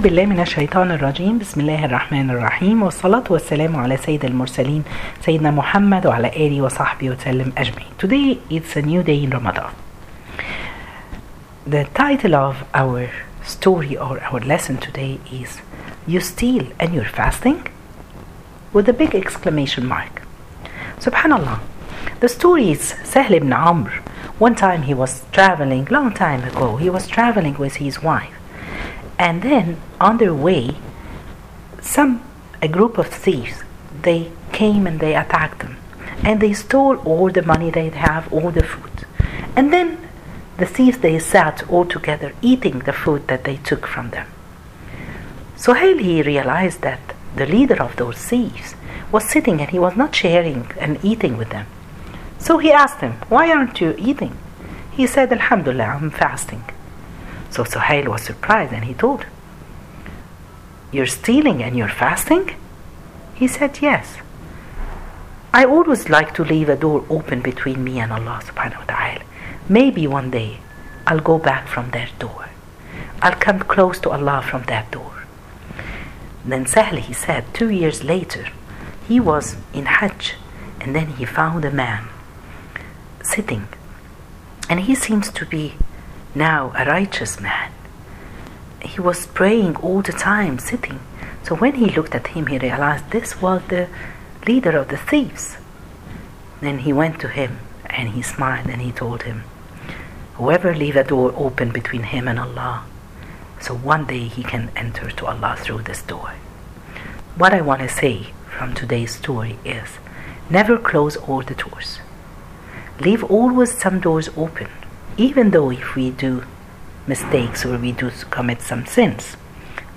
بالله من الشيطان الرجيم بسم الله الرحمن الرحيم والصلاة والسلام على سيد المرسلين سيدنا محمد وعلى آله وصحبه وسلم أجمعين Today it's a new day in Ramadan The title of our story or our lesson today is You steal and you're fasting? With a big exclamation mark Subhanallah The story is Sahl ibn Amr One time he was traveling, long time ago, he was traveling with his wife and then on their way some a group of thieves they came and they attacked them. And they stole all the money they have all the food. And then the thieves they sat all together eating the food that they took from them. Suhail he realized that the leader of those thieves was sitting and he was not sharing and eating with them. So he asked him why aren't you eating? He said alhamdulillah i'm fasting so Suhail was surprised and he told You're stealing and you're fasting? He said, Yes. I always like to leave a door open between me and Allah subhanahu wa ta'ala. Maybe one day I'll go back from that door. I'll come close to Allah from that door. Then Sahl, he said, two years later, he was in Hajj and then he found a man sitting and he seems to be now a righteous man. He was praying all the time, sitting. So when he looked at him, he realized this was the leader of the thieves. Then he went to him and he smiled and he told him, Whoever leave a door open between him and Allah, so one day he can enter to Allah through this door. What I want to say from today's story is never close all the doors. Leave always some doors open even though if we do mistakes or we do commit some sins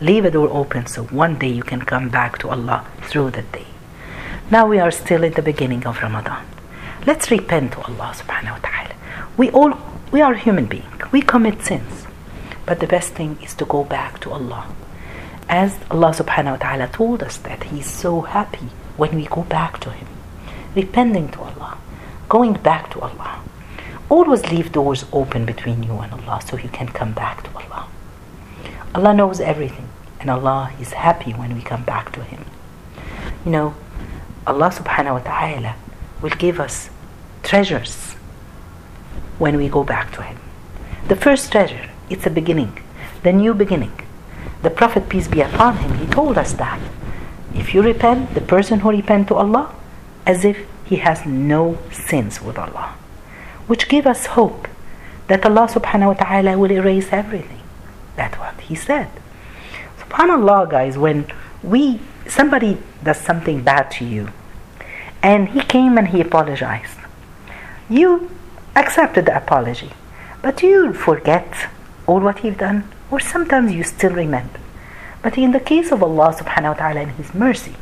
leave a door open so one day you can come back to allah through that day. Now we are still at the beginning of ramadan. Let's repent to allah subhanahu wa ta'ala. We all we are human beings. We commit sins. But the best thing is to go back to allah. As allah subhanahu wa ta'ala told us that he's so happy when we go back to him. Repenting to allah. Going back to allah always leave doors open between you and Allah so you can come back to Allah. Allah knows everything and Allah is happy when we come back to Him. You know, Allah subhanahu wa ta'ala will give us treasures when we go back to Him. The first treasure, it's a beginning, the new beginning. The Prophet, peace be upon him, he told us that if you repent, the person who repent to Allah, as if he has no sins with Allah which give us hope that Allah subhanahu wa ta'ala will erase everything. That's what he said. Subhanallah guys, when we somebody does something bad to you and he came and he apologized. You accepted the apology, but you forget all what he've done, or sometimes you still remember. But in the case of Allah subhanahu wa ta'ala and His mercy,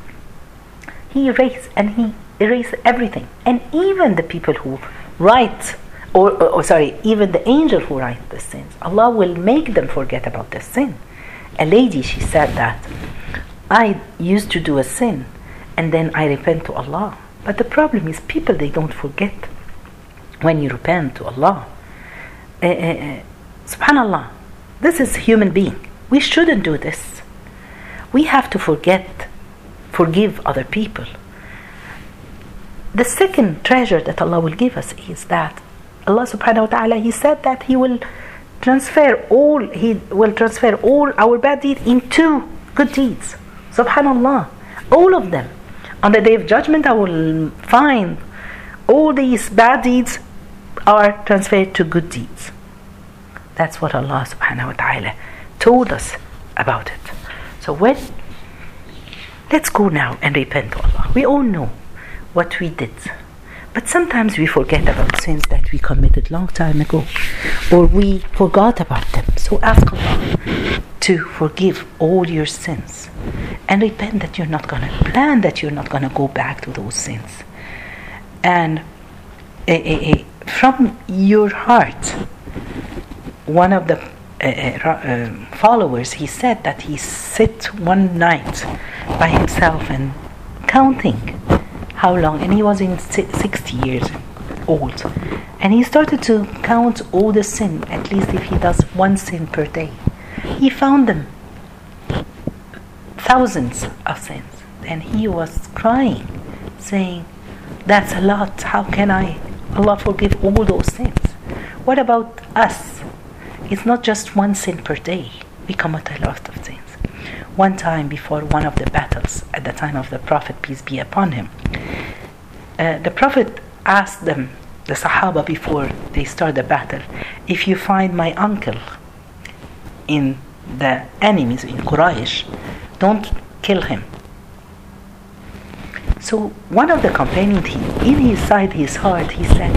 He erased and He erased everything. And even the people who write or, or, or, sorry, even the angel who writes the sins, Allah will make them forget about the sin. A lady, she said that I used to do a sin and then I repent to Allah. But the problem is, people they don't forget when you repent to Allah. Uh, uh, Subhanallah, this is human being. We shouldn't do this. We have to forget, forgive other people. The second treasure that Allah will give us is that Allah subhanahu wa ta'ala he said that he will transfer all he will transfer all our bad deeds into good deeds. Subhanallah. All of them. On the day of judgment I will find all these bad deeds are transferred to good deeds. That's what Allah subhanahu wa ta'ala told us about it. So when let's go now and repent to Allah. We all know what we did. But sometimes we forget about sins that we committed long time ago, or we forgot about them. So ask Allah to forgive all your sins, and repent that you're not gonna plan that you're not gonna go back to those sins, and uh, uh, from your heart. One of the uh, followers he said that he sit one night by himself and counting how long and he was in 60 years old and he started to count all the sin at least if he does one sin per day he found them thousands of sins. And he was crying, saying, That's a lot. How can I, Allah, forgive all those sins? What about us? It's not just one sin per day. We commit a lot of sins. One time before one of the battles, at the time of the Prophet, peace be upon him, uh, the Prophet asked them, the Sahaba, before they start the battle, if you find my uncle in the enemies in Quraysh, don't kill him. So one of the companions, in his side, his heart, he said,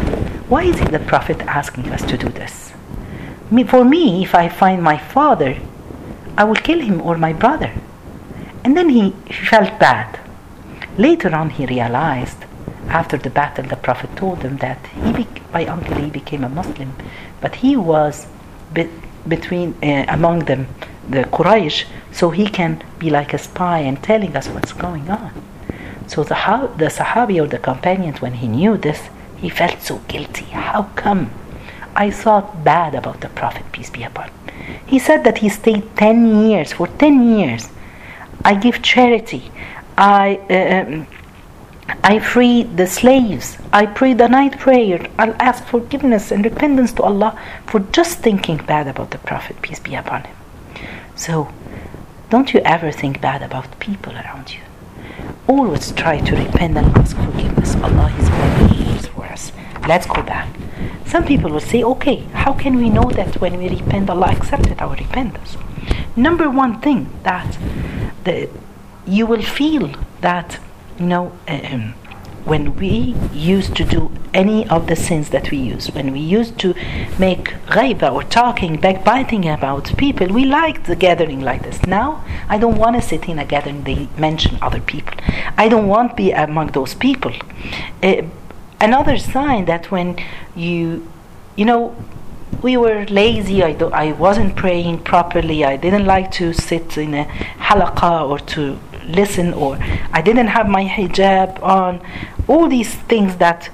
Why is it the Prophet asking us to do this? Me, for me, if I find my father, I will kill him or my brother. And then he felt bad. Later on, he realized, after the battle, the Prophet told them that he my uncle he became a Muslim, but he was be- between uh, among them the Quraysh, so he can be like a spy and telling us what's going on. So the, the Sahabi or the companion, when he knew this, he felt so guilty. How come? I thought bad about the Prophet, peace be upon him. He said that he stayed 10 years. For 10 years, I give charity. I, uh, I free the slaves. I pray the night prayer. I'll ask forgiveness and repentance to Allah for just thinking bad about the Prophet, peace be upon him. So, don't you ever think bad about people around you. Always try to repent and ask forgiveness. Allah is very for us. Let's go back. Some people will say, okay, how can we know that when we repent, Allah accepted our repentance? Number one thing that the, you will feel that, you know, um, when we used to do any of the sins that we use, when we used to make ghaiba or talking, backbiting about people, we liked the gathering like this. Now, I don't want to sit in a gathering, they mention other people. I don't want to be among those people. Uh, another sign that when you, you know, we were lazy, I, do, I wasn't praying properly, I didn't like to sit in a halaqah or to listen or I didn't have my hijab on. All these things that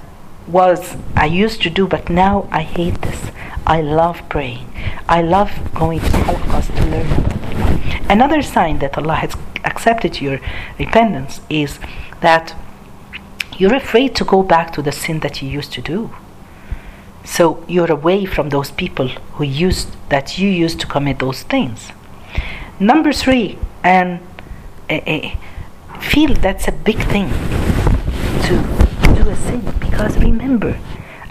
was I used to do but now I hate this. I love praying. I love going to halaqas to learn another sign that Allah has accepted your repentance is that you're afraid to go back to the sin that you used to do. So you're away from those people who used that you used to commit those things. Number three and uh, feel that's a big thing to do a sin because remember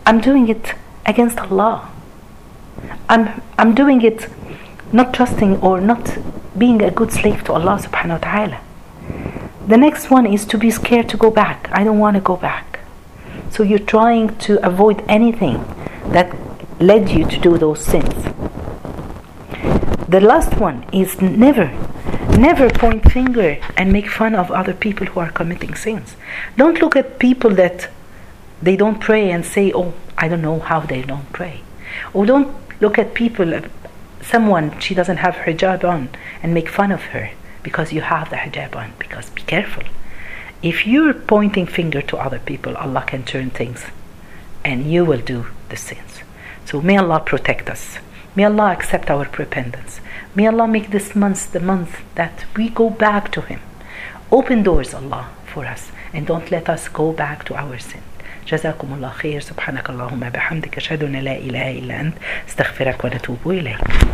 i'm doing it against allah. I'm i'm doing it not trusting or not being a good slave to allah subhanahu wa ta'ala. The next one is to be scared to go back. I don't want to go back. So you're trying to avoid anything that led you to do those sins. The last one is never never point finger and make fun of other people who are committing sins. Don't look at people that they don't pray and say oh i don't know how they don't pray. Or don't look at people uh, someone she doesn't have hijab on and make fun of her because you have the hijab on because be careful. If you're pointing finger to other people allah can turn things and you will do the sins. So may allah protect us may allah accept our repentance May Allah make this month the month that we go back to Him. Open doors, Allah, for us, and don't let us go back to our sin. جزاكم الله خير سبحانك اللهم بحمدك أشهد أن لا إله إلا أنت استغفرك ونتوب إليك